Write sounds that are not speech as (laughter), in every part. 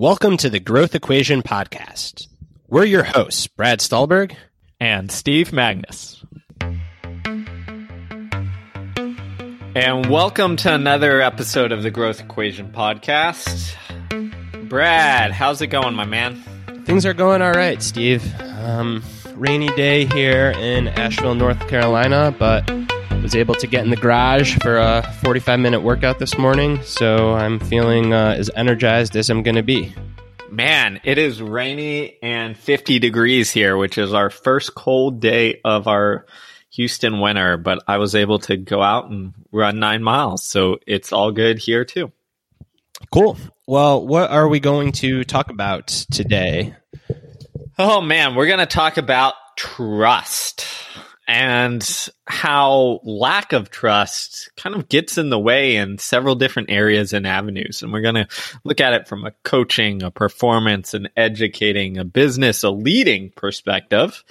Welcome to the Growth Equation Podcast. We're your hosts, Brad Stulberg and Steve Magness. And welcome to another episode of the Growth Equation Podcast. Brad, how's it going, my man? Things are going all right, Steve. Um, rainy day here in Asheville, North Carolina, but was able to get in the garage for a 45 minute workout this morning, so I'm feeling uh, as energized as I'm going to be. Man, it is rainy and 50 degrees here, which is our first cold day of our Houston winter, but I was able to go out and run nine miles, so it's all good here too. Cool. Well, what are we going to talk about today? Oh man, we're going to talk about trust and how lack of trust kind of gets in the way in several different areas and avenues. And we're going to look at it from a coaching, a performance, an educating, a business, a leading perspective,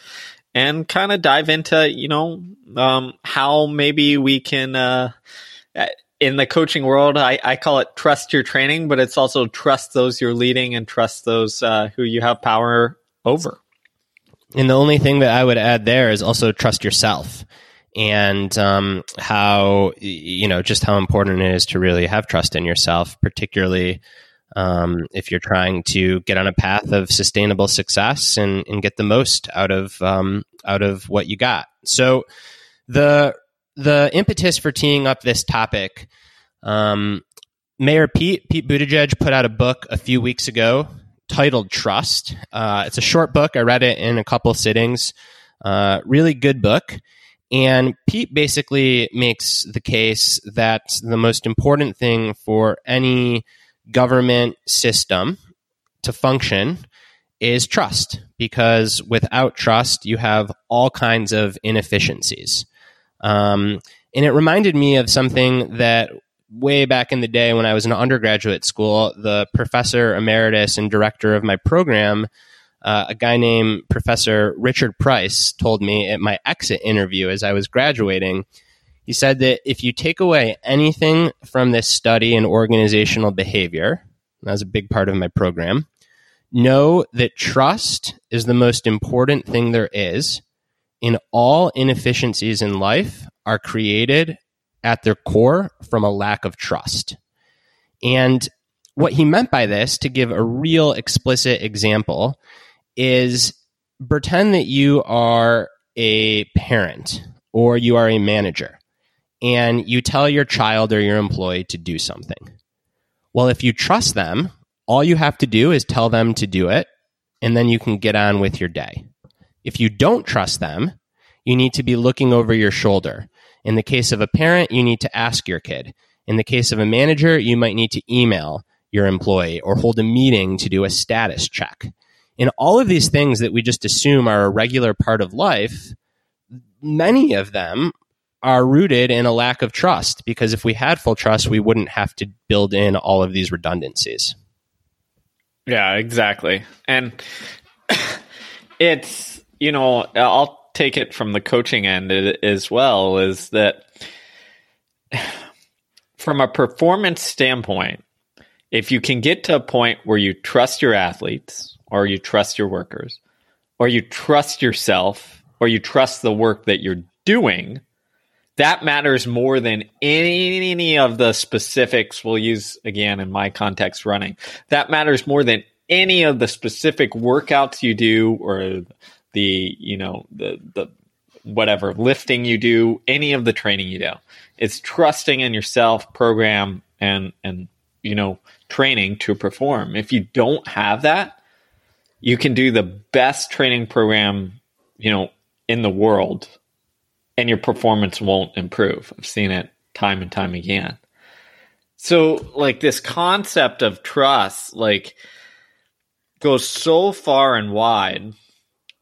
and kind of dive into, you know, um, how maybe we can, uh, in the coaching world, I, I call it trust your training, but it's also trust those you're leading and trust those uh, who you have power over. And the only thing that I would add there is also trust yourself and um, how, you know, just how important it is to really have trust in yourself, particularly um, if you're trying to get on a path of sustainable success and, and get the most out of um, out of what you got. So the the impetus for teeing up this topic, um, Mayor Pete Pete Buttigieg put out a book a few weeks ago titled Trust. Uh, it's a short book. I read it in a couple sittings. Uh, really good book. And Pete basically makes the case that the most important thing for any government system to function is trust, because without trust, you have all kinds of inefficiencies. Um, and it reminded me of something that way back in the day when I was in undergraduate school, the professor emeritus and director of my program, uh, a guy named Professor Richard Price, told me at my exit interview as I was graduating. He said that if you take away anything from this study in organizational behavior, that was a big part of my program, know that trust is the most important thing there is. In all inefficiencies in life are created at their core from a lack of trust. And what he meant by this, to give a real explicit example, is pretend that you are a parent or you are a manager and you tell your child or your employee to do something. Well, if you trust them, all you have to do is tell them to do it, and then you can get on with your day. If you don't trust them, you need to be looking over your shoulder in the case of a parent, you need to ask your kid. In the case of a manager, you might need to email your employee or hold a meeting to do a status check. In all of these things that we just assume are a regular part of life, many of them are rooted in a lack of trust because if we had full trust, we wouldn't have to build in all of these redundancies. Yeah, exactly. And (coughs) it's, you know, I'll take it from the coaching end as well is that (sighs) from a performance standpoint, if you can get to a point where you trust your athletes or you trust your workers or you trust yourself or you trust the work that you're doing, that matters more than any, of the specifics we'll use again in my context running. That matters more than any of the specific workouts you do or the you know the the whatever lifting you do, any of the training you do. It's trusting in yourself, program, and and you know training to perform. If you don't have that, you can do the best training program you know in the world, and your performance won't improve. I've seen it time and time again. So like this concept of trust, like goes so far and wide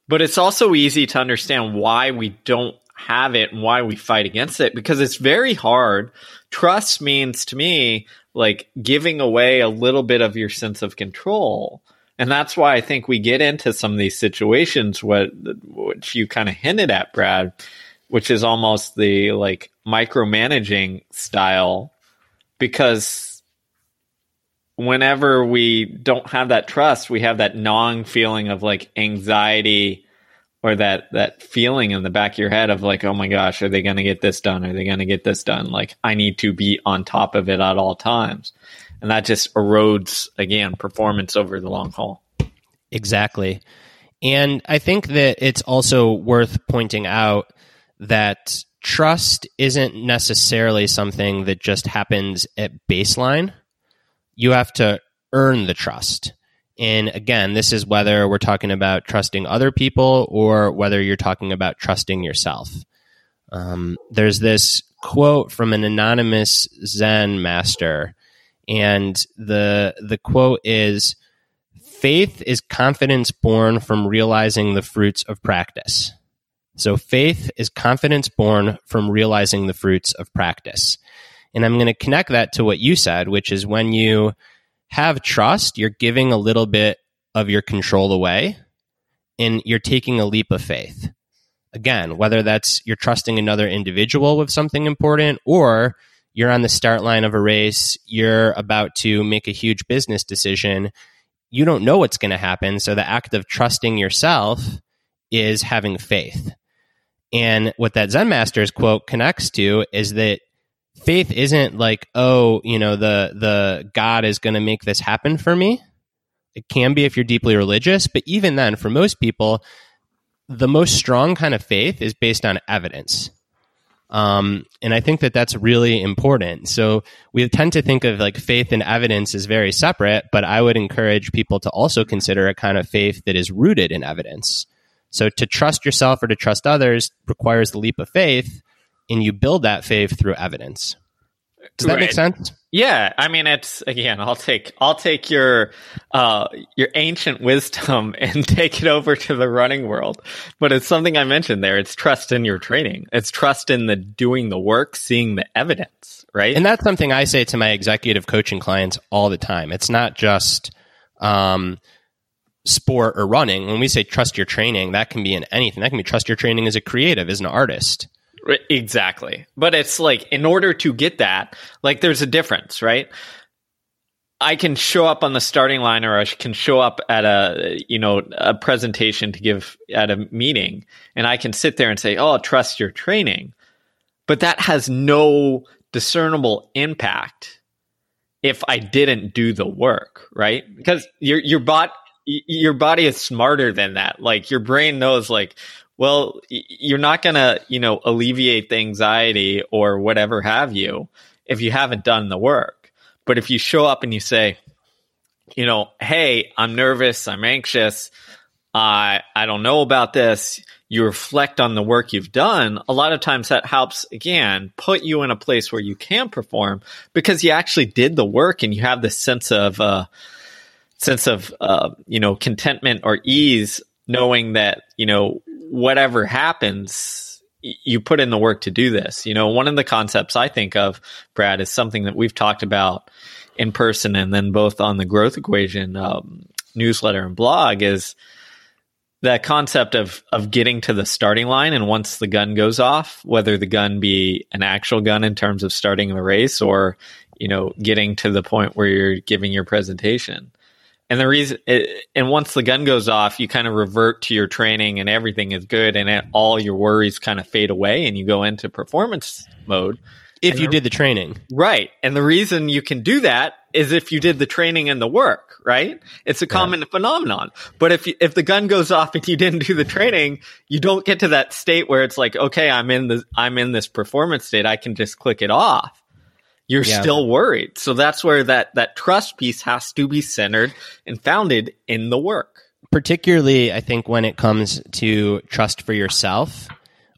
but it's also easy to understand why we don't have it and why we fight against it because it's very hard. Trust means to me like giving away a little bit of your sense of control. And that's why I think we get into some of these situations what which you kind of hinted at, Brad, which is almost the like micromanaging style because whenever we don't have that trust, we have that gnawing feeling of like anxiety or that that feeling in the back of your head of like, oh my gosh, are they going to get this done? Are they going to get this done? Like I need to be on top of it at all times. And that just erodes again performance over the long haul. Exactly. And I think that it's also worth pointing out that trust isn't necessarily something that just happens at baseline. You have to earn the trust. And again, this is whether we're talking about trusting other people or whether you're talking about trusting yourself. Um, there's this quote from an anonymous Zen master, and the the quote is faith is confidence born from realizing the fruits of practice. So faith is confidence born from realizing the fruits of practice. And I'm going to connect that to what you said, which is when you have trust, you're giving a little bit of your control away and you're taking a leap of faith. Again, whether that's you're trusting another individual with something important or you're on the start line of a race, you're about to make a huge business decision you don't know what's going to happen. So the act of trusting yourself is having faith. And what that Zen master's quote connects to is that faith isn't like, oh, you know, the the God is going to make this happen for me. It can be if you're deeply religious, but even then, for most people, the most strong kind of faith is based on evidence. Um, and I think that that's really important. So we tend to think of like faith and evidence as very separate, but I would encourage people to also consider a kind of faith that is rooted in evidence. So to trust yourself or to trust others requires the leap of faith, and you build that faith through evidence. Does that right. make sense? Yeah, I mean it's again, I'll take I'll take your uh your ancient wisdom (laughs) and take it over to the running world. But it's something I mentioned there. It's trust in your training. It's trust in the doing the work, seeing the evidence, right? And that's something I say to my executive coaching clients all the time. It's not just um sport or running. When we say trust your training, that can be in anything. That can be trust your training as a creative, as an artist. Exactly. But it's like, in order to get that, like, there's a difference, right? I can show up on the starting line or I can show up at a, you know, a presentation to give at a meeting and I can sit there and say, Oh, trust your training. But that has no discernible impact if I didn't do the work, right? Because your, your bot, your body is smarter than that. Like your brain knows like, well, you're not going to, you know, alleviate the anxiety or whatever have you if you haven't done the work. But if you show up and you say, you know, hey, I'm nervous, I'm anxious, I I don't know about this, you reflect on the work you've done, a lot of times that helps again put you in a place where you can perform because you actually did the work and you have this sense of uh sense of uh, you know contentment or ease knowing that you know whatever happens, you put in the work to do this. You know, one of the concepts I think of, Brad, is something that we've talked about in person and then both on the growth equation um, newsletter and blog is that concept of of getting to the starting line and once the gun goes off whether the gun be an actual gun in terms of starting the race or you know getting to the point where you're giving your presentation and the reason, it, and once the gun goes off, you kind of revert to your training and everything is good and it, all your worries kind of fade away and you go into performance mode. If and you the, did the training. Right. And the reason you can do that is if you did the training and the work, right? It's a common yeah. phenomenon. But if you, if the gun goes off and you didn't do the training, you don't get to that state where it's like, okay, I'm in the, I'm in this performance state. I can just click it off you're yeah. still worried. So that's where that that trust piece has to be centered and founded in the work. Particularly, I think when it comes to trust for yourself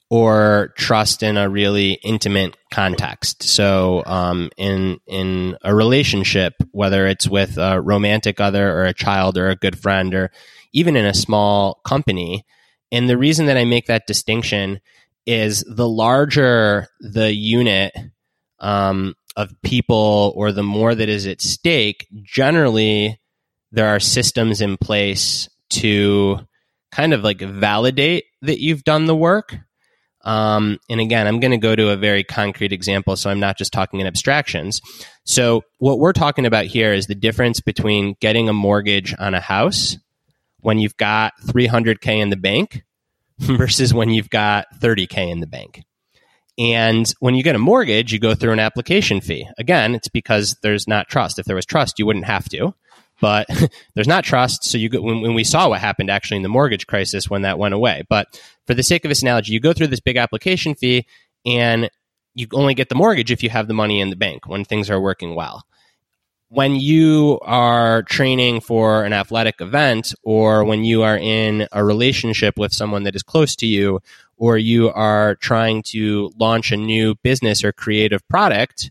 or trust in a really intimate context. So, um, in in a relationship, whether it's with a romantic other or a child or a good friend, or even in a small company, and the reason that I make that distinction is the larger the unit, um, of people or the more that is at stake, generally there are systems in place to kind of like validate that you've done the work. Um, and again, I'm going to go to a very concrete example, so I'm not just talking in abstractions. So, what we're talking about here is the difference between getting a mortgage on a house when you've got 300K in the bank (laughs) versus when you've got 30K in the bank. And when you get a mortgage, you go through an application fee. Again, it's because there's not trust. If there was trust, you wouldn't have to but (laughs) there's not trust. So you go, when, when, we saw what happened actually in the mortgage crisis when that went away. But for the sake of this analogy, you go through this big application fee and you only get the mortgage if you have the money in the bank when things are working well. When you are training for an athletic event or when you are in a relationship with someone that is close to you or you are trying to launch a new business or creative product,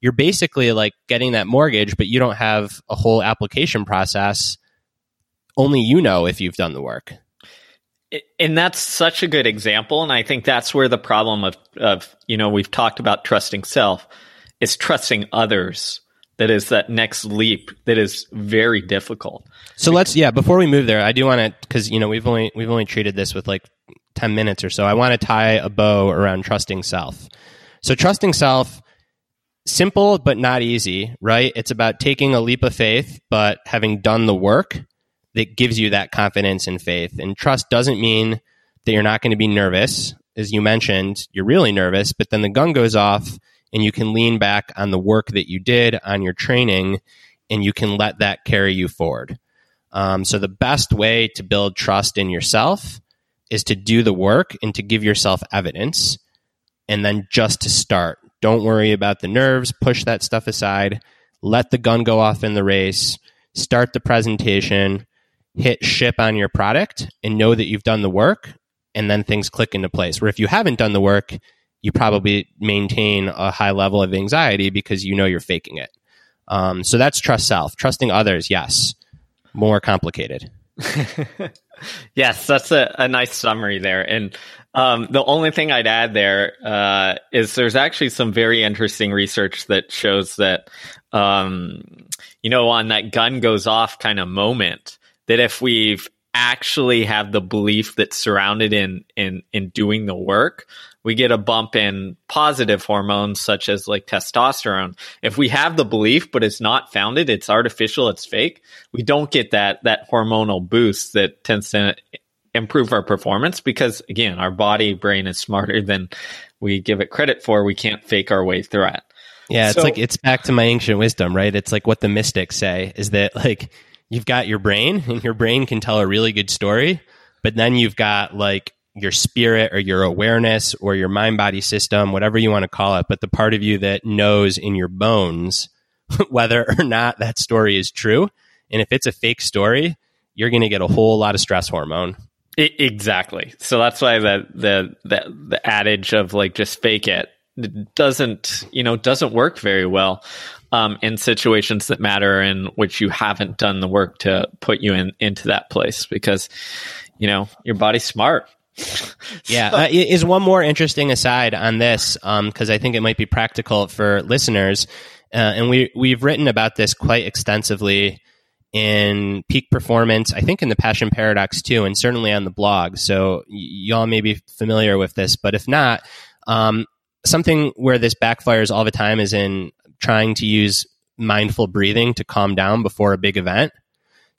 you're basically like getting that mortgage, but you don't have a whole application process. Only you know if you've done the work. And that's such a good example. And I think that's where the problem of, of, you know, we've talked about trusting self is trusting others. That is that next leap that is very difficult. So let's, yeah, before we move there, I do want to, cause, you know, we've only, we've only treated this with like 10 minutes or so. I want to tie a bow around trusting self. So trusting self, simple but not easy, right? It's about taking a leap of faith, but having done the work that gives you that confidence and faith. And trust doesn't mean that you're not going to be nervous. As you mentioned, you're really nervous, but then the gun goes off and you can lean back on the work that you did on your training and you can let that carry you forward. Um, so the best way to build trust in yourself is to do the work and to give yourself evidence and then just to start don't worry about the nerves. Push that stuff aside. Let the gun go off in the race. Start the presentation. Hit ship on your product and know that you've done the work. And then things click into place. Where if you haven't done the work, you probably maintain a high level of anxiety because you know you're faking it. Um, so that's trust self. Trusting others, yes. More complicated. (laughs) yes, that's a, a nice summary there. And um, the only thing I'd add there uh, is there's actually some very interesting research that shows that, um, you know, on that gun goes off kind of moment, that if we've actually have the belief that's surrounded in in in doing the work, we get a bump in positive hormones such as like testosterone. If we have the belief but it's not founded, it's artificial, it's fake, we don't get that that hormonal boost that tends to improve our performance because again, our body brain is smarter (laughs) than we give it credit for. We can't fake our way through it. Yeah, it's so, like it's back to my ancient wisdom, right? It's like what the mystics say is that like you've got your brain and your brain can tell a really good story, but then you've got like your spirit or your awareness or your mind body system, whatever you want to call it, but the part of you that knows in your bones (laughs) whether or not that story is true. And if it's a fake story, you're going to get a whole lot of stress hormone. It, exactly. So that's why the, the the the adage of like just fake it doesn't you know doesn't work very well um, in situations that matter in which you haven't done the work to put you in into that place because you know your body's smart. (laughs) yeah, uh, is one more interesting aside on this because um, I think it might be practical for listeners, uh, and we we've written about this quite extensively in peak performance, I think in the Passion Paradox too, and certainly on the blog. So y- y'all may be familiar with this, but if not, um, something where this backfires all the time is in trying to use mindful breathing to calm down before a big event.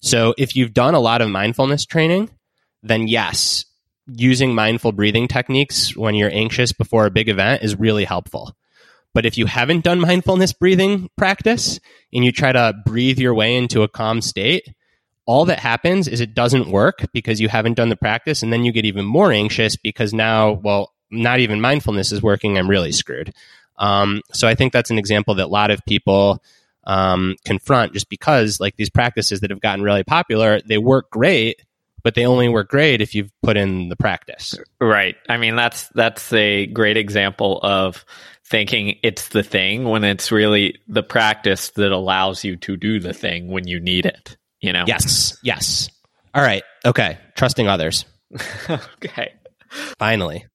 So if you've done a lot of mindfulness training, then yes, using mindful breathing techniques when you're anxious before a big event is really helpful. But if you haven't done mindfulness breathing practice and you try to breathe your way into a calm state, all that happens is it doesn't work because you haven't done the practice. And then you get even more anxious because now, well, not even mindfulness is working. I'm really screwed. Um, so I think that's an example that a lot of people um, confront just because, like these practices that have gotten really popular, they work great, but they only work great if you've put in the practice. Right. I mean, that's that's a great example of thinking it's the thing when it's really the practice that allows you to do the thing when you need it, you know? Yes. Yes. All right. Okay. Trusting others. (laughs) okay. Finally.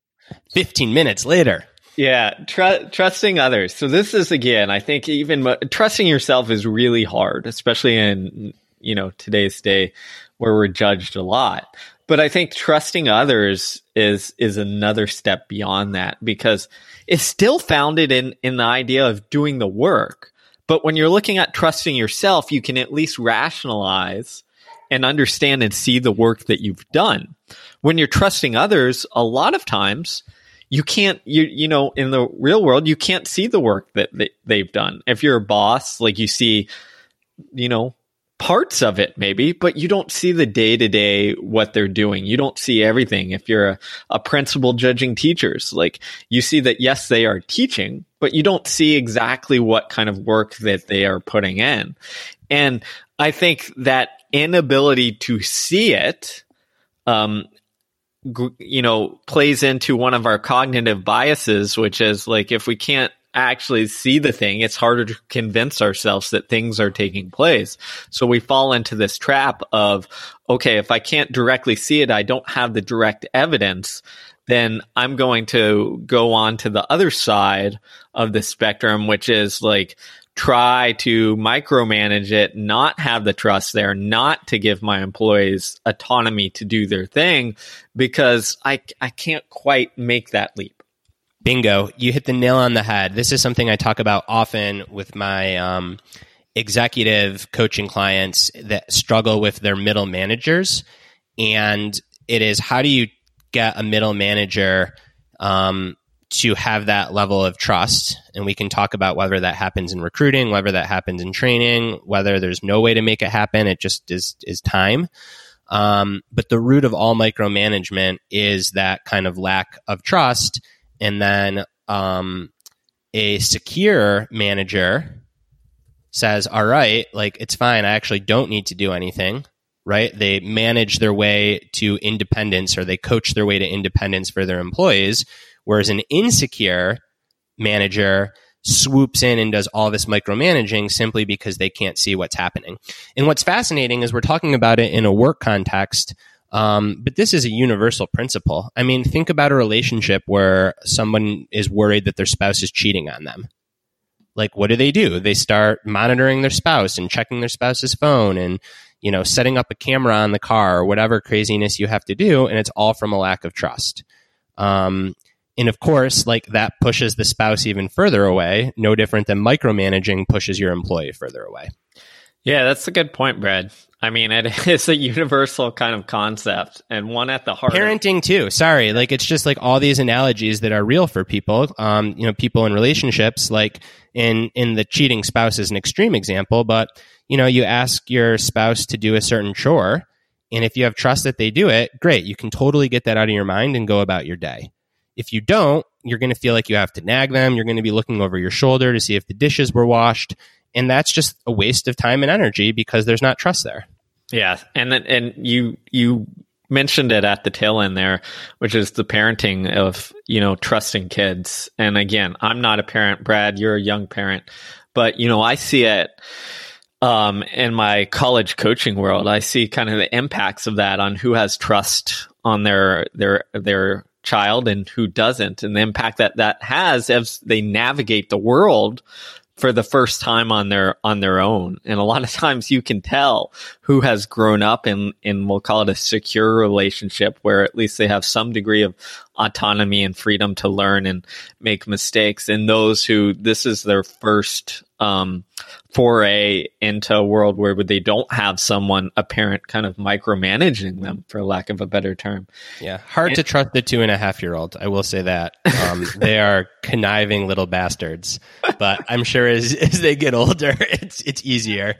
15 minutes later. Yeah, tr- trusting others. So this is again, I think even trusting yourself is really hard, especially in you know today's day where we're judged a lot. but I think trusting others is is another step beyond that because it's still founded in in the idea of doing the work. But when you're looking at trusting yourself, you can at least rationalize and understand and see the work that you've done. When you're trusting others, a lot of times you can't you you know in the real world you can't see the work that, that they've done. If you're a boss, like you see you know parts of it maybe but you don't see the day to day what they're doing. You don't see everything. If you're a, a principal judging teachers like you see that yes they are teaching but you don't see exactly what kind of work that they are putting in. And i think that inability to see it um you know plays into one of our cognitive biases which is like if we can't actually see the thing, it's harder to convince ourselves that things are taking place. So we fall into this trap of, okay, if I can't directly see it, I don't have the direct evidence, then I'm going to go on to the other side of the spectrum, which is like, try to micromanage it, not have the trust there, not to give my employees autonomy to do their thing because I, I can't quite make that leap. Bingo. You hit the nail on the head. This is something I talk about often with my um, executive coaching clients that struggle with their middle managers. And it is how do you get a middle manager um, to have that level of trust? And we can talk about whether that happens in recruiting, whether that happens in training, whether there's no way to make it happen. It just is, is time. Um, but the root of all micromanagement is that kind of lack of trust and then um, a secure manager says, "All right, like it's fine. I actually don't need to do anything." Right? They manage their way to independence, or they coach their way to independence for their employees. Whereas an insecure manager swoops in and does all this micromanaging simply because they can't see what's happening. And what's fascinating is we're talking about it in a work context um, but this is a universal principle. I mean, think about a relationship where someone is worried that their spouse is cheating on them. Like, what do they do? They start monitoring their spouse and checking their spouse's phone and, you know, setting up a camera on the car or whatever craziness you have to do. And it's all from a lack of trust. Um, and of course, like that pushes the spouse even further away, no different than micromanaging pushes your employee further away. Yeah, that's a good point, Brad. I mean, it (laughs) is a universal kind of concept and one at the heart. Parenting too. Sorry, like it's just like all these analogies that are real for people. Um, you know, people in relationships, like in in the cheating spouse is an extreme example, but you know, you ask your spouse to do a certain chore, and if you have trust that they do it, great. You can totally get that out of your mind and go about your day. If you don't, you're going to feel like you have to nag them. You're going to be looking over your shoulder to see if the dishes were washed and that's just a waste of time and energy because there's not trust there. Yeah, and and you you mentioned it at the tail end there, which is the parenting of you know trusting kids. And again, I'm not a parent, Brad. You're a young parent, but you know I see it um, in my college coaching world. I see kind of the impacts of that on who has trust on their their their child and who doesn't, and the impact that that has as they navigate the world for the first time on their on their own. And a lot of times you can tell who has grown up in in we'll call it a secure relationship where at least they have some degree of autonomy and freedom to learn and make mistakes. And those who this is their first um, foray into a world where they don't have someone, a parent, kind of micromanaging them, for lack of a better term. Yeah, hard and, to trust the two and a half year old. I will say that um, (laughs) they are conniving little bastards, but I'm sure as (laughs) as they get older, (laughs) it's it's easier.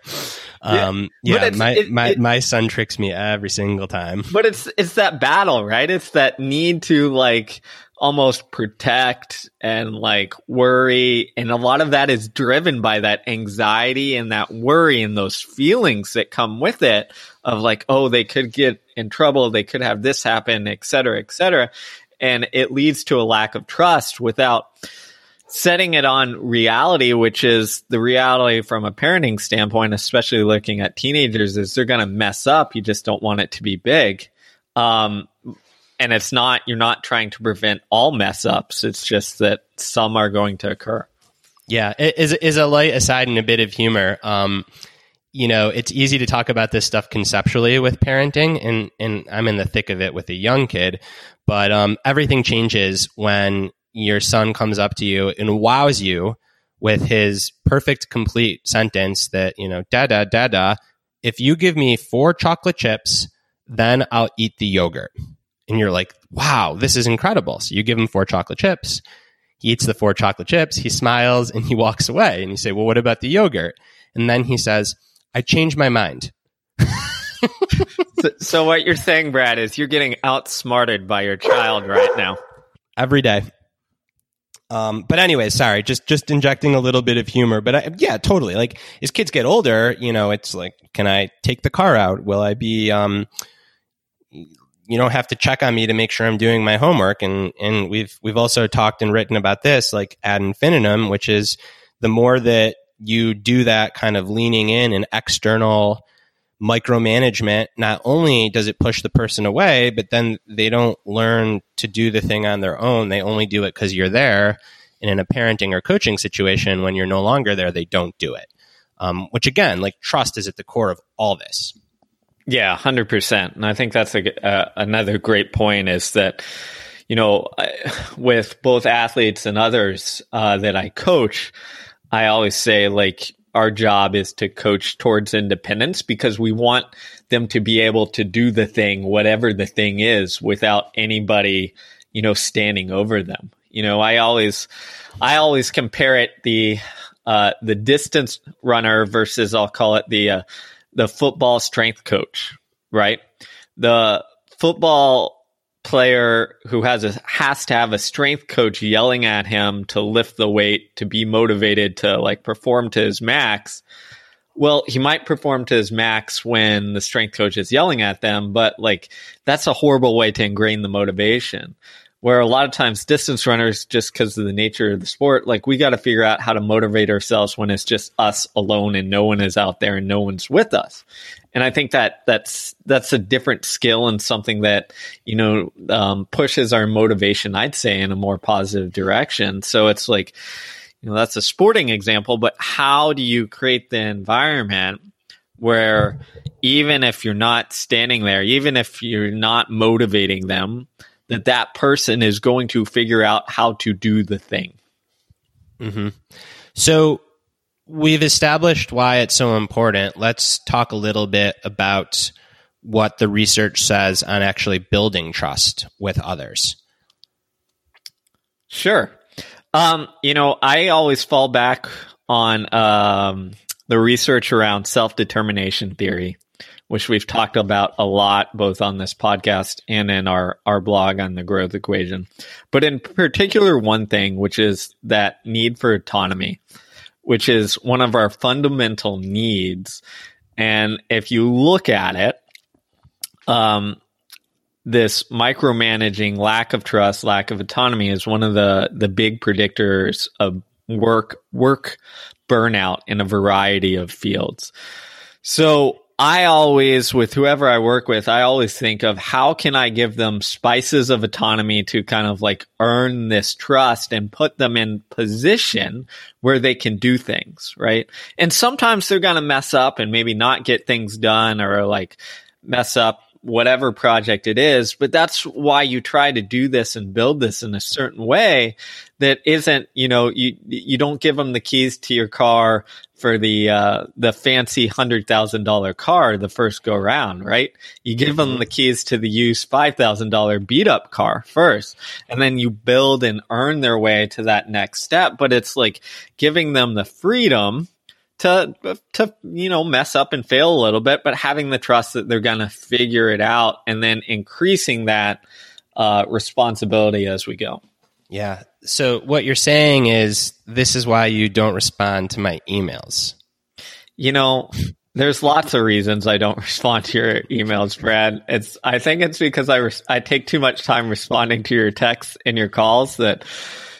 Um, yeah, yeah my it, my it, my son tricks me every single time. But it's it's that battle, right? It's that need to like almost protect and like worry. And a lot of that is driven by that anxiety and that worry and those feelings that come with it of like, oh, they could get in trouble. They could have this happen, et cetera, et cetera. And it leads to a lack of trust without setting it on reality, which is the reality from a parenting standpoint, especially looking at teenagers is they're going to mess up. You just don't want it to be big. Um, and it's not you're not trying to prevent all mess ups it's just that some are going to occur yeah is is a light aside and a bit of humor um, you know, it's easy to talk about this stuff conceptually with parenting, and and I'm in the thick of it with a young kid. But um, everything changes when your son comes up to you and wows you with his perfect, complete sentence that you know, da da da da. If you give me four chocolate chips, then I'll eat the yogurt. And you're like, wow, this is incredible. So you give him four chocolate chips. He eats the four chocolate chips. He smiles and he (laughs) walks away. And you say, well, what about the yogurt? And then he says, I changed my mind. (laughs) so, so, what you're saying, Brad, is you're getting outsmarted by your child right now. Every day. Um, but anyway, sorry, just just injecting a little bit of humor. But I, yeah, totally. Like as kids get older, you know, it's like, can I take the car out? Will I be? Um, you don't have to check on me to make sure I'm doing my homework. And and we've we've also talked and written about this, like ad infinitum, which is the more that you do that kind of leaning in and external micromanagement, not only does it push the person away, but then they don't learn to do the thing on their own. They only do it because you're there. And in a parenting or coaching situation, when you're no longer there, they don't do it. Um, which again, like trust is at the core of all this. Yeah, hundred percent. And I think that's a, uh, another great point is that you know with both athletes and others uh, that I coach, I always say like our job is to coach towards independence because we want them to be able to do the thing, whatever the thing is, without anybody, you know, standing over them. You know, I always, I always compare it the uh, the distance runner versus I'll call it the uh, the football strength coach, right? The football player who has a has to have a strength coach yelling at him to lift the weight to be motivated to like perform to his max well he might perform to his max when the strength coach is yelling at them but like that's a horrible way to ingrain the motivation where a lot of times distance runners just because of the nature of the sport like we got to figure out how to motivate ourselves when it's just us alone and no one is out there and no one's with us and I think that that's that's a different skill and something that you know um, pushes our motivation. I'd say in a more positive direction. So it's like you know that's a sporting example, but how do you create the environment where even if you're not standing there, even if you're not motivating them, that that person is going to figure out how to do the thing. Mm-hmm. So we've established why it's so important. Let's talk a little bit about what the research says on actually building trust with others. Sure. Um, you know, I always fall back on um, the research around self determination theory, which we've talked about a lot, both on this podcast and in our, our blog on the growth equation. But in particular, one thing, which is that need for autonomy which is one of our fundamental needs. And if you look at it, um, this micromanaging, lack of trust, lack of autonomy is one of the the big predictors of work work burnout in a variety of fields. So I always, with whoever I work with, I always think of how can I give them spices of autonomy to kind of like earn this trust and put them in position where they can do things, right? And sometimes they're going to mess up and maybe not get things done or like mess up whatever project it is, but that's why you try to do this and build this in a certain way that isn't, you know, you you don't give them the keys to your car for the uh, the fancy hundred thousand dollar car the first go round, right? You give them the keys to the used five thousand dollar beat up car first, and then you build and earn their way to that next step. But it's like giving them the freedom to to you know mess up and fail a little bit, but having the trust that they're going to figure it out, and then increasing that uh, responsibility as we go. Yeah. So what you're saying is this is why you don't respond to my emails. You know, there's lots of reasons I don't (laughs) respond to your emails, Brad. It's I think it's because I res- I take too much time responding to your texts and your calls that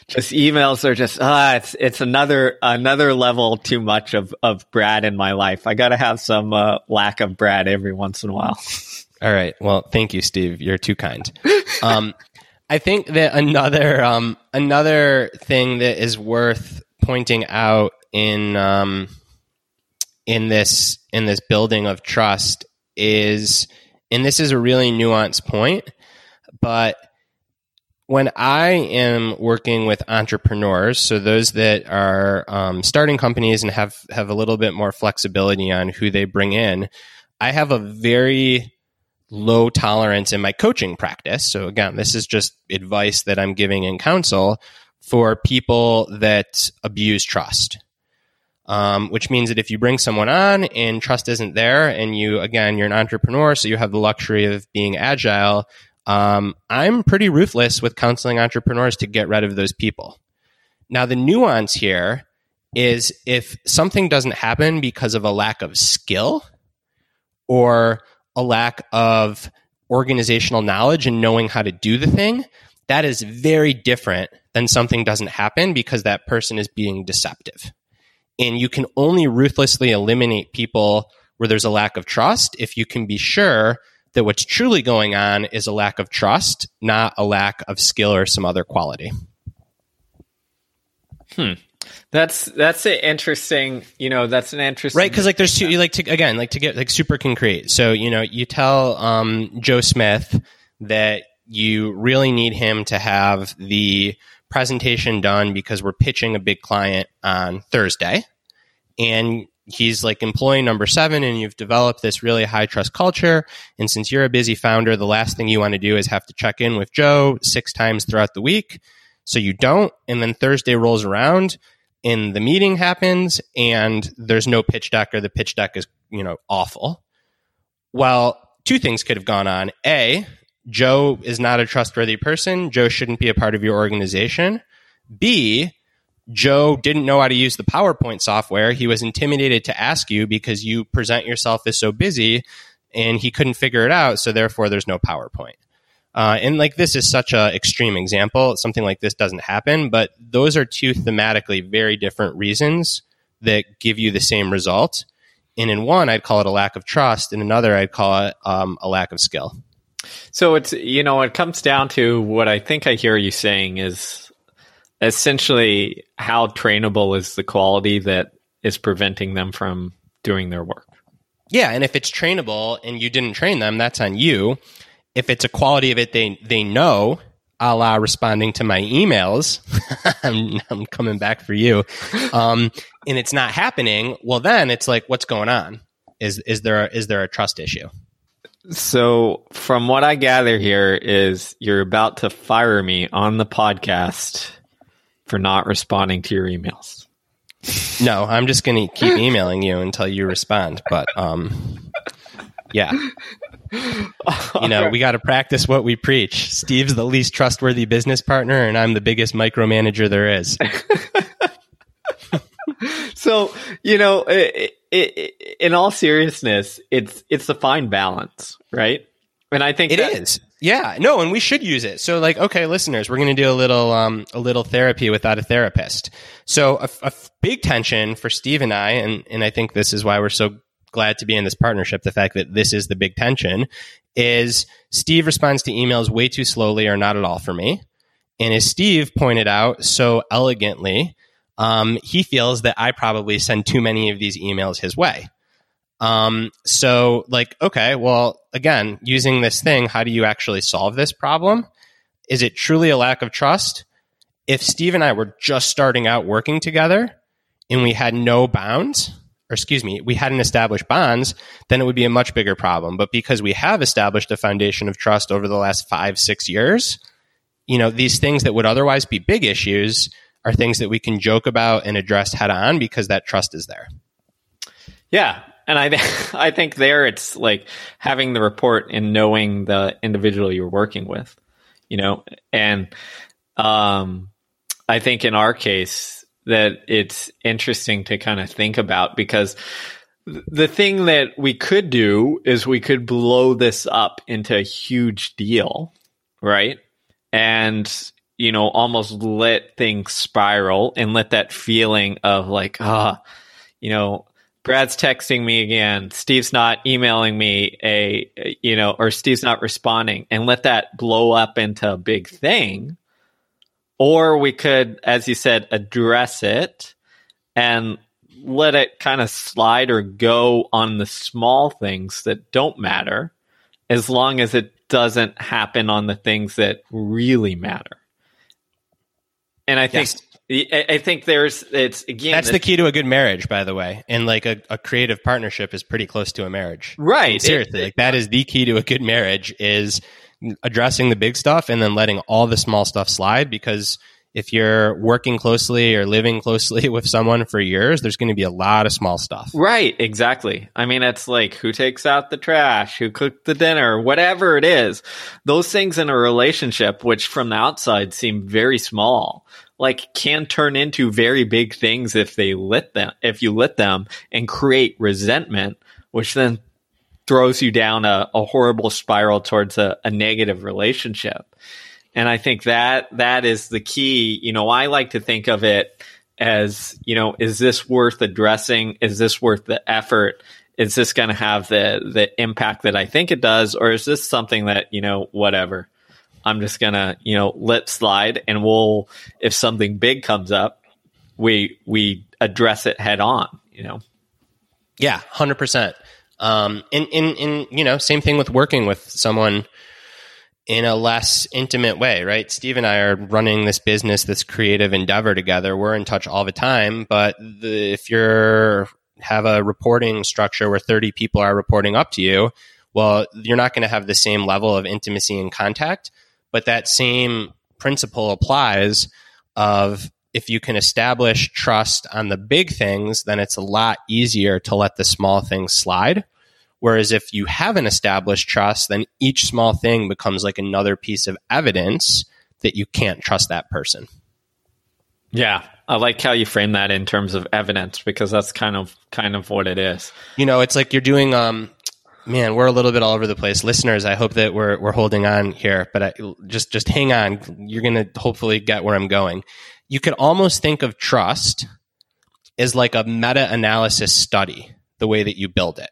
just emails are just ah, it's it's another another level too much of of Brad in my life. I got to have some uh, lack of Brad every once in a while. (laughs) All right. Well, thank you, Steve. You're too kind. (laughs) Um, I think that another um, another thing that is worth pointing out in um, in this in this building of trust is and this is a really nuanced point but when I am working with entrepreneurs, so those that are um, starting companies and have have a little bit more flexibility on who they bring in, I have a very low tolerance in my coaching practice. So again, this is just advice that I'm giving in counsel for people that abuse trust. Um, which means that if you bring someone on and trust isn't there, and you again you're an entrepreneur, so you have the luxury of being agile, um, I'm pretty ruthless with counseling entrepreneurs to get rid of those people. Now, the nuance here is if something doesn't happen because of a lack of skill or a lack of organizational knowledge and knowing how to do the thing, that is very different than something doesn't happen because that person is being deceptive. And you can only ruthlessly eliminate people where there's a lack of trust if you can be sure that what's truly going on is a lack of trust, not a lack of skill or some other quality. Hmm. That's that's an interesting, you know, that's an interesting right because like there's two, you like to again like to get like super concrete. So you know you tell um, Joe Smith that you really need him to have the presentation done because we're pitching a big client on Thursday, and he's like employee number seven and you've developed this really high trust culture. And since you're a busy founder, the last thing you want to do is have to check in with Joe six times throughout the week. So you don't. And then Thursday rolls around and the meeting happens and there's no pitch deck or the pitch deck is, you know, awful. Well, two things could have gone on. A, Joe is not a trustworthy person. Joe shouldn't be a part of your organization. B, Joe didn't know how to use the PowerPoint software. He was intimidated to ask you because you present yourself as so busy and he couldn't figure it out. So therefore, there's no PowerPoint. Uh, and like this is such a extreme example. Something like this doesn't happen, but those are two thematically very different reasons that give you the same result. And in one, I'd call it a lack of trust. In another, I'd call it um, a lack of skill. So it's you know it comes down to what I think I hear you saying is essentially how trainable is the quality that is preventing them from doing their work. Yeah, and if it's trainable and you didn't train them, that's on you. If it's a quality of it they they know, a la responding to my emails, (laughs) I'm, I'm, coming back for you, um, and it's not happening. Well, then it's like, what's going on? Is is there a, is there a trust issue? So, from what I gather here, is you're about to fire me on the podcast for not responding to your emails. No, I'm just going to keep emailing you until you respond. But um, yeah, (laughs) you know, we got to practice what we preach. Steve's the least trustworthy business partner, and I'm the biggest micromanager there is. (laughs) so you know, it, it, in all seriousness, it's it's a fine balance, right? And I think it that, is. Yeah, no, and we should use it. So, like, okay, listeners, we're going to do a little, um, a little therapy without a therapist. So, a, a big tension for Steve and I, and and I think this is why we're so glad to be in this partnership. The fact that this is the big tension is Steve responds to emails way too slowly or not at all for me, and as Steve pointed out so elegantly, um, he feels that I probably send too many of these emails his way. Um, so like, okay, well, again, using this thing, how do you actually solve this problem? Is it truly a lack of trust? If Steve and I were just starting out working together and we had no bounds, or excuse me, we hadn't established bonds, then it would be a much bigger problem. But because we have established a foundation of trust over the last five, six years, you know, these things that would otherwise be big issues are things that we can joke about and address head on because that trust is there. Yeah, and I (laughs) I think there it's like having the report and knowing the individual you're working with, you know, and um, I think in our case that it's interesting to kind of think about because the thing that we could do is we could blow this up into a huge deal, right? And you know, almost let things spiral and let that feeling of like, ah, you know, Brad's texting me again. Steve's not emailing me a, you know, or Steve's not responding and let that blow up into a big thing. Or we could, as you said, address it and let it kind of slide or go on the small things that don't matter as long as it doesn't happen on the things that really matter. And I think yes. I think there's it's again that's the key to a good marriage, by the way, and like a, a creative partnership is pretty close to a marriage, right? And seriously, it, like that is the key to a good marriage is addressing the big stuff and then letting all the small stuff slide because if you're working closely or living closely (laughs) with someone for years, there's going to be a lot of small stuff. Right, exactly. I mean, it's like who takes out the trash, who cooked the dinner, whatever it is. Those things in a relationship, which from the outside seem very small, like can turn into very big things if they lit them, if you lit them and create resentment, which then throws you down a, a horrible spiral towards a, a negative relationship. And I think that that is the key. You know, I like to think of it as, you know, is this worth addressing? Is this worth the effort? Is this going to have the the impact that I think it does, or is this something that you know, whatever? I'm just gonna, you know, let slide, and we'll, if something big comes up, we we address it head on. You know. Yeah, hundred percent. Um, in in in you know, same thing with working with someone in a less intimate way, right? Steve and I are running this business, this creative endeavor together. We're in touch all the time, but the, if you're have a reporting structure where 30 people are reporting up to you, well, you're not going to have the same level of intimacy and contact, but that same principle applies of if you can establish trust on the big things, then it's a lot easier to let the small things slide. Whereas if you haven't established trust, then each small thing becomes like another piece of evidence that you can't trust that person. Yeah, I like how you frame that in terms of evidence because that's kind of kind of what it is. You know, it's like you're doing um man, we're a little bit all over the place. Listeners, I hope that we're we're holding on here, but I, just just hang on. You're going to hopefully get where I'm going. You could almost think of trust as like a meta-analysis study, the way that you build it.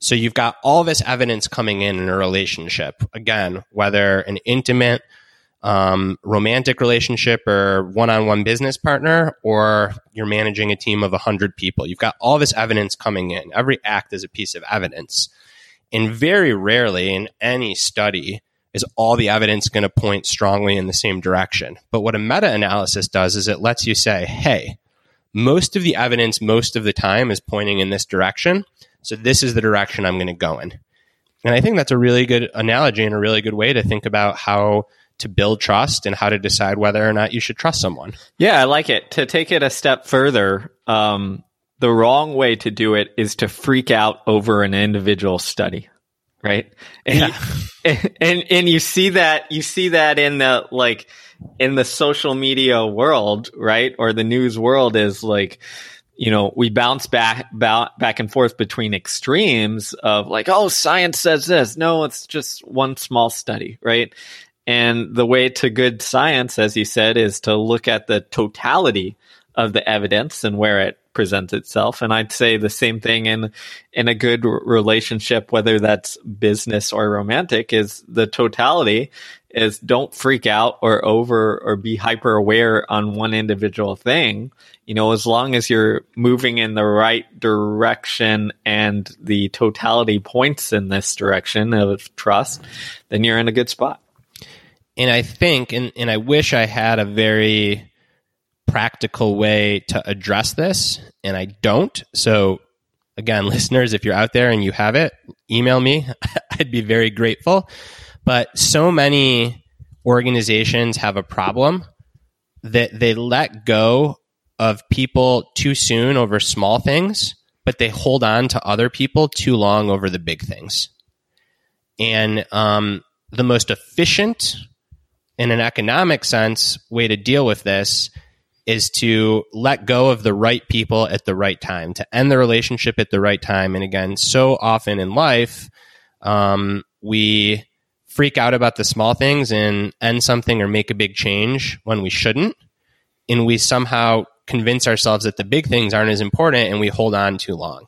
So you've got all this evidence coming in in a relationship. Again, whether an intimate, um, romantic relationship or one on one business partner, or you're managing a team of 100 people. You've got all this evidence coming in. Every act is a piece of evidence. And very rarely in any study is all the evidence going to point strongly in the same direction. But what a meta analysis does is it lets you say, hey, most of the evidence most of the time is pointing in this direction. So this is the direction I'm going to go in. And I think that's a really good analogy and a really good way to think about how to build trust and how to decide whether or not you should trust someone. Yeah, I like it. To take it a step further, um, the wrong way to do it is to freak out over an individual study, right? And, yeah. you, and and you see that you see that in the like in the social media world, right, or the news world is like you know, we bounce back, back and forth between extremes of like, oh, science says this. No, it's just one small study, right? And the way to good science, as you said, is to look at the totality of the evidence and where it presents itself. And I'd say the same thing in in a good relationship, whether that's business or romantic, is the totality is don't freak out or over or be hyper aware on one individual thing. You know, as long as you're moving in the right direction and the totality points in this direction of trust, then you're in a good spot. And I think, and, and I wish I had a very practical way to address this, and I don't. So, again, (laughs) listeners, if you're out there and you have it, email me. (laughs) I'd be very grateful. But so many organizations have a problem that they let go of people too soon over small things, but they hold on to other people too long over the big things. And um, the most efficient, in an economic sense, way to deal with this is to let go of the right people at the right time, to end the relationship at the right time. And again, so often in life, um, we freak out about the small things and end something or make a big change when we shouldn't. And we somehow convince ourselves that the big things aren't as important and we hold on too long.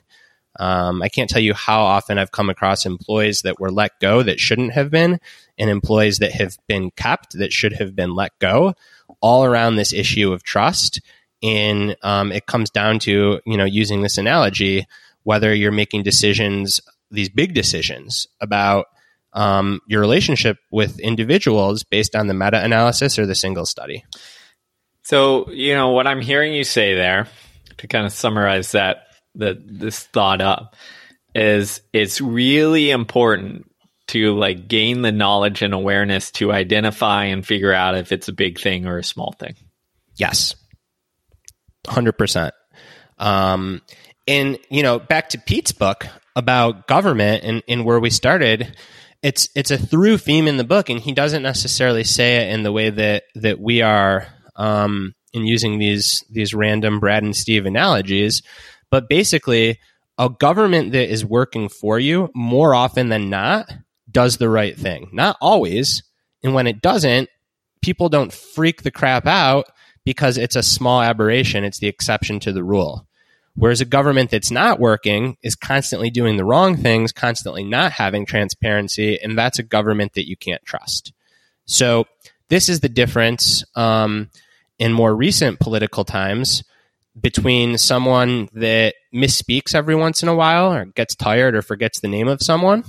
Um, I can't tell you how often I've come across employees that were let go that shouldn't have been, and employees that have been kept that should have been let go, all around this issue of trust. in um, it comes down to you know using this analogy whether you're making decisions these big decisions about um, your relationship with individuals based on the meta analysis or the single study. So, you know, what I'm hearing you say there, to kind of summarize that, that this thought up, is it's really important to like gain the knowledge and awareness to identify and figure out if it's a big thing or a small thing. Yes. 100%. Um, and, you know, back to Pete's book about government and, and where we started, it's it's a through theme in the book, and he doesn't necessarily say it in the way that that we are um, in using these these random Brad and Steve analogies. But basically, a government that is working for you more often than not does the right thing. Not always, and when it doesn't, people don't freak the crap out because it's a small aberration. It's the exception to the rule. Whereas a government that's not working is constantly doing the wrong things, constantly not having transparency, and that's a government that you can't trust. So this is the difference um, in more recent political times between someone that misspeaks every once in a while or gets tired or forgets the name of someone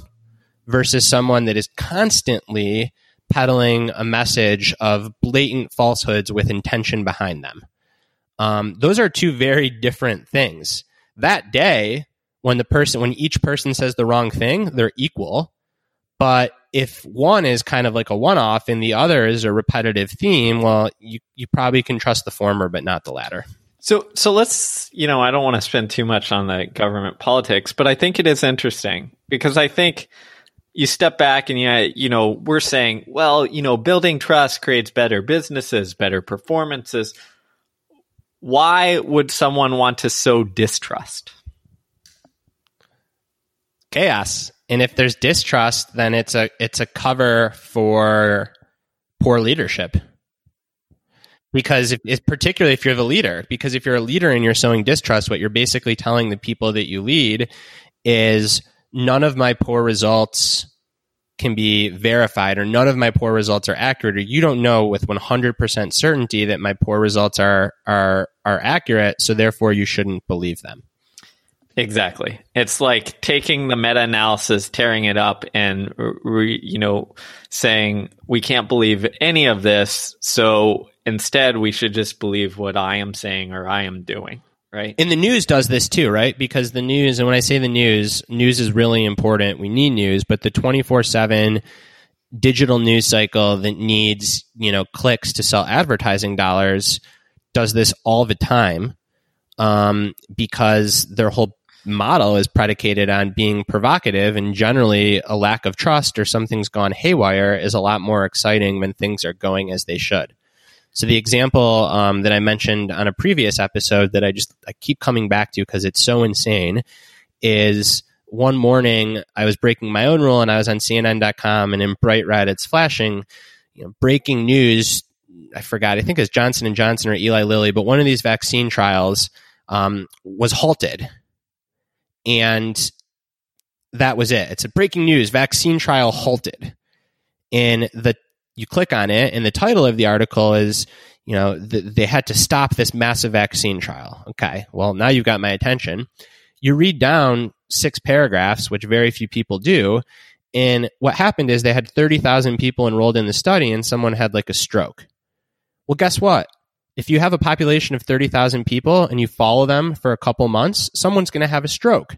versus someone that is constantly peddling a message of blatant falsehoods with intention behind them. Um, those are two very different things. That day, when the person, when each person says the wrong thing, they're equal. But if one is kind of like a one off and the other is a repetitive theme, well, you, you probably can trust the former, but not the latter. So, so let's, you know, I don't want to spend too much on the government politics, but I think it is interesting because I think you step back and you, you know, we're saying, well, you know, building trust creates better businesses, better performances why would someone want to sow distrust? Chaos. And if there's distrust, then it's a it's a cover for poor leadership. Because if, particularly if you're the leader, because if you're a leader and you're sowing distrust, what you're basically telling the people that you lead is none of my poor results can be verified or none of my poor results are accurate or you don't know with 100% certainty that my poor results are are are accurate so therefore you shouldn't believe them. Exactly. It's like taking the meta-analysis tearing it up and re, you know saying we can't believe any of this so instead we should just believe what i am saying or i am doing right? And the news does this too, right? Because the news, and when I say the news, news is really important. We need news, but the 24 7 digital news cycle that needs, you know, clicks to sell advertising dollars does this all the time um, because their whole model is predicated on being provocative and generally a lack of trust or something's gone haywire is a lot more exciting when things are going as they should. So the example um, that I mentioned on a previous episode that I just I keep coming back to because it's so insane is one morning I was breaking my own rule and I was on CNN.com and in bright red it's flashing, you know, breaking news. I forgot. I think it's Johnson and Johnson or Eli Lilly, but one of these vaccine trials um, was halted, and that was it. It's a breaking news: vaccine trial halted. And the you click on it, and the title of the article is, you know, th- they had to stop this massive vaccine trial. Okay, well, now you've got my attention. You read down six paragraphs, which very few people do. And what happened is they had 30,000 people enrolled in the study, and someone had like a stroke. Well, guess what? If you have a population of 30,000 people and you follow them for a couple months, someone's going to have a stroke.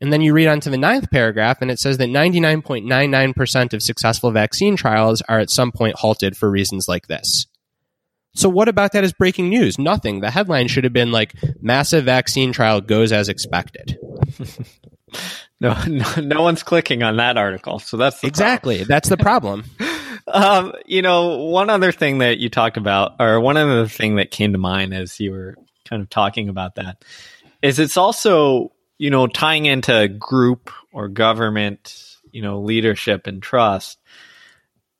And then you read on to the ninth paragraph, and it says that 99.99% of successful vaccine trials are at some point halted for reasons like this. So, what about that is breaking news? Nothing. The headline should have been like, massive vaccine trial goes as expected. (laughs) no, no, no, one's clicking on that article. So, that's exactly problem. that's the problem. (laughs) um, you know, one other thing that you talked about, or one other thing that came to mind as you were kind of talking about that, is it's also you know, tying into group or government, you know, leadership and trust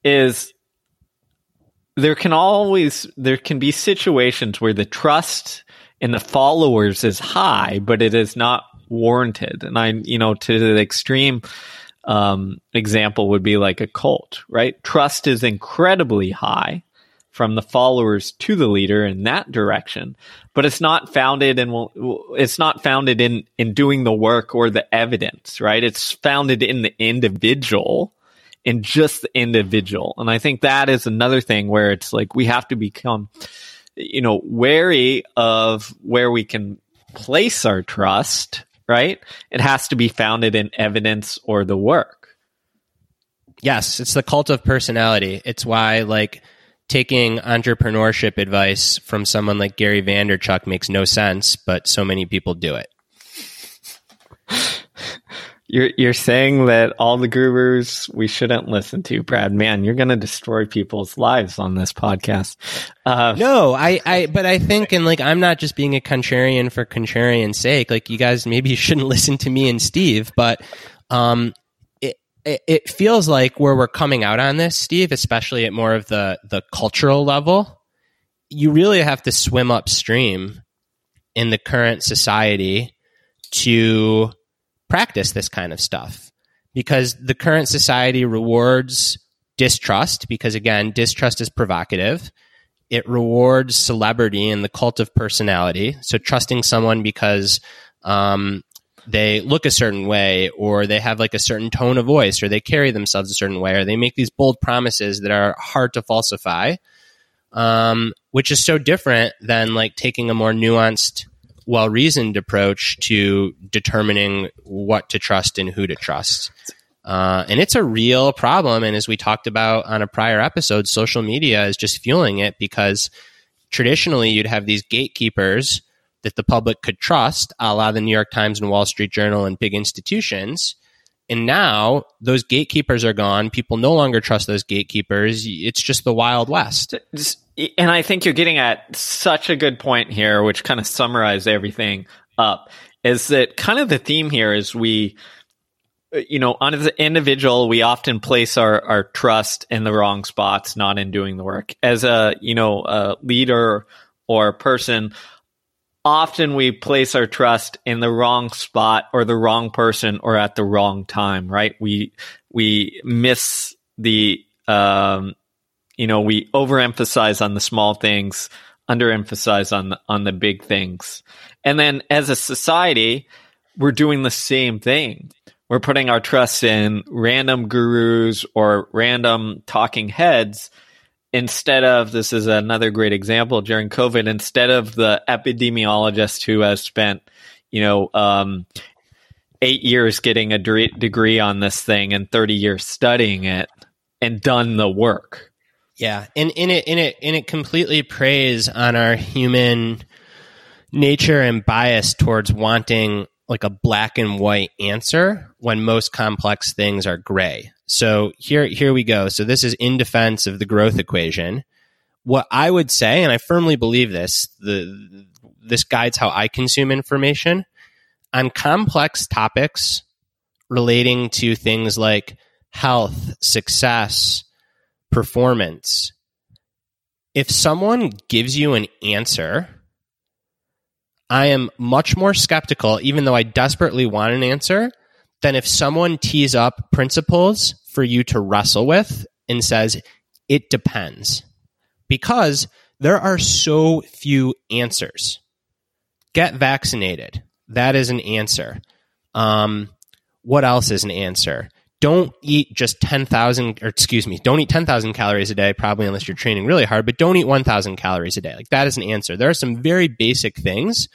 is there can always there can be situations where the trust in the followers is high, but it is not warranted. And I, you know, to the extreme um, example would be like a cult, right? Trust is incredibly high, from the followers to the leader in that direction but it's not founded in it's not founded in in doing the work or the evidence right? It's founded in the individual in just the individual. And i think that is another thing where it's like we have to become you know wary of where we can place our trust right? It has to be founded in evidence or the work. Yes it's the cult of personality. It's why like taking entrepreneurship advice from someone like Gary Vaynerchuk makes no sense, but so many people do it. You're you're saying that all the gurus we shouldn't listen to, Brad. Man, you're going to destroy people's lives on this podcast. Uh, no, I, I, but I think, and like, I'm not just being a contrarian for contrarian's sake. Like, you guys maybe you (laughs) shouldn't listen to me and Steve, but um, it, it feels like where we're coming out on this, Steve, especially at more of the the cultural level, you really have to swim upstream in the current society to practice this kind of stuff. Because the current society rewards distrust because again distrust is provocative. It rewards celebrity and the cult of personality. So trusting someone because um, they look a certain way or they have like a certain tone of voice or they carry themselves a certain way or they make these bold promises that are hard to falsify um, which is so different than like taking a more nuanced well reasoned approach to determining what to trust and who to trust. Uh, and it's a real problem and as we talked about on a prior episode social media is just fueling it because traditionally you'd have these gatekeepers that the public could trust, a la the New York Times and Wall Street Journal and big institutions. And now those gatekeepers are gone. People no longer trust those gatekeepers. It's just the Wild West. And I think you're getting at such a good point here, which kind of summarizes everything up. Is that kind of the theme here is we, you know, on the individual, we often place our, our trust in the wrong spots, not in doing the work. As a, you know, a leader or person, often we place our trust in the wrong spot or the wrong person or at the wrong time, right? We we miss the um, you know, we overemphasize on the small things, underemphasize on the, on the big things. And then as a society, we're doing the same thing. We're putting our trust in random gurus or random talking heads instead of this is another great example during COVID, instead of the epidemiologist who has spent, you know, um, eight years getting a de- degree on this thing and 30 years studying it and done the work. Yeah. And in it, in it, in it completely preys on our human nature and bias towards wanting like a black and white answer when most complex things are gray. So here, here we go. So this is in defense of the growth equation. What I would say, and I firmly believe this, the, this guides how I consume information on complex topics relating to things like health, success, performance. If someone gives you an answer, I am much more skeptical, even though I desperately want an answer, than if someone tees up principles for you to wrestle with and says, it depends. Because there are so few answers. Get vaccinated. That is an answer. Um, what else is an answer? Don't eat just 10,000, or excuse me, don't eat 10,000 calories a day, probably unless you're training really hard, but don't eat 1,000 calories a day. Like that is an answer. There are some very basic things,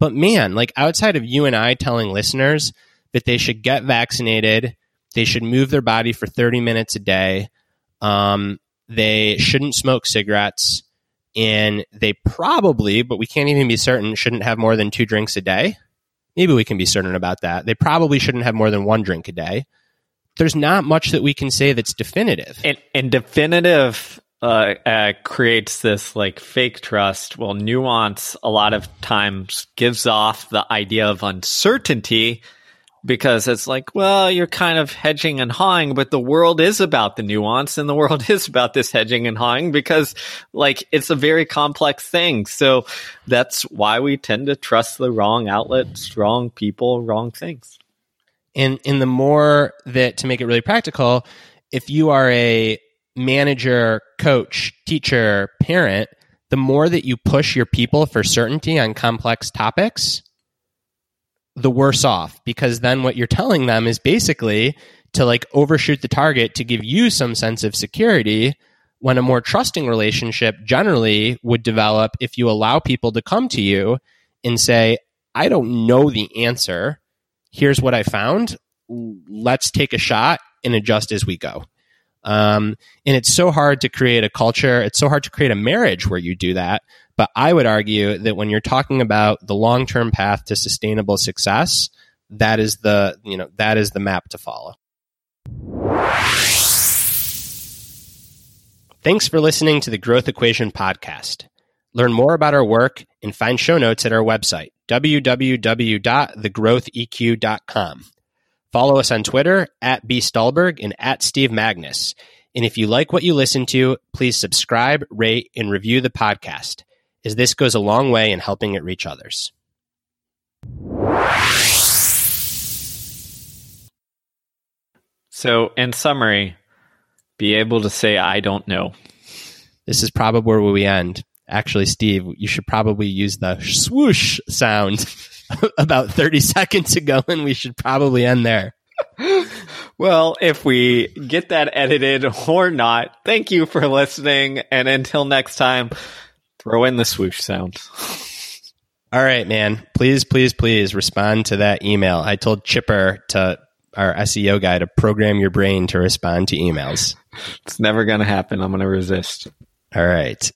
but man, like outside of you and I telling listeners that they should get vaccinated, they should move their body for 30 minutes a day. Um, they shouldn't smoke cigarettes. And they probably, but we can't even be certain, shouldn't have more than two drinks a day. Maybe we can be certain about that. They probably shouldn't have more than one drink a day. There's not much that we can say that's definitive. And, and definitive uh, uh, creates this like fake trust. Well, nuance a lot of times gives off the idea of uncertainty because it's like, well, you're kind of hedging and hawing, but the world is about the nuance and the world (laughs) is about this hedging and hawing because like it's a very complex thing. So that's why we tend to trust the wrong outlets, wrong people, wrong things. And in the more that to make it really practical, if you are a manager, coach, teacher, parent, the more that you push your people for certainty on complex topics, the worse off because then what you're telling them is basically to like overshoot the target to give you some sense of security when a more trusting relationship generally would develop if you allow people to come to you and say, I don't know the answer. Here's what I found. Let's take a shot and adjust as we go. Um, and it's so hard to create a culture. It's so hard to create a marriage where you do that. But I would argue that when you're talking about the long term path to sustainable success, that is the you know that is the map to follow. Thanks for listening to the Growth Equation podcast. Learn more about our work and find show notes at our website, www.thegrowtheq.com. Follow us on Twitter at B. Stulberg and at Steve Magness. And if you like what you listen to, please subscribe, rate, and review the podcast, as this goes a long way in helping it reach others. So, in summary, be able to say, I don't know. This is probably where we end. Actually, Steve, you should probably use the swoosh sound (laughs) about 30 seconds ago, and we should probably end there. (laughs) well, if we get that edited or not, thank you for listening. And until next time, throw in the swoosh sound. All right, man. Please, please, please respond to that email. I told Chipper to our SEO guy to program your brain to respond to emails. (laughs) It's never going to happen. I'm going to resist. All right.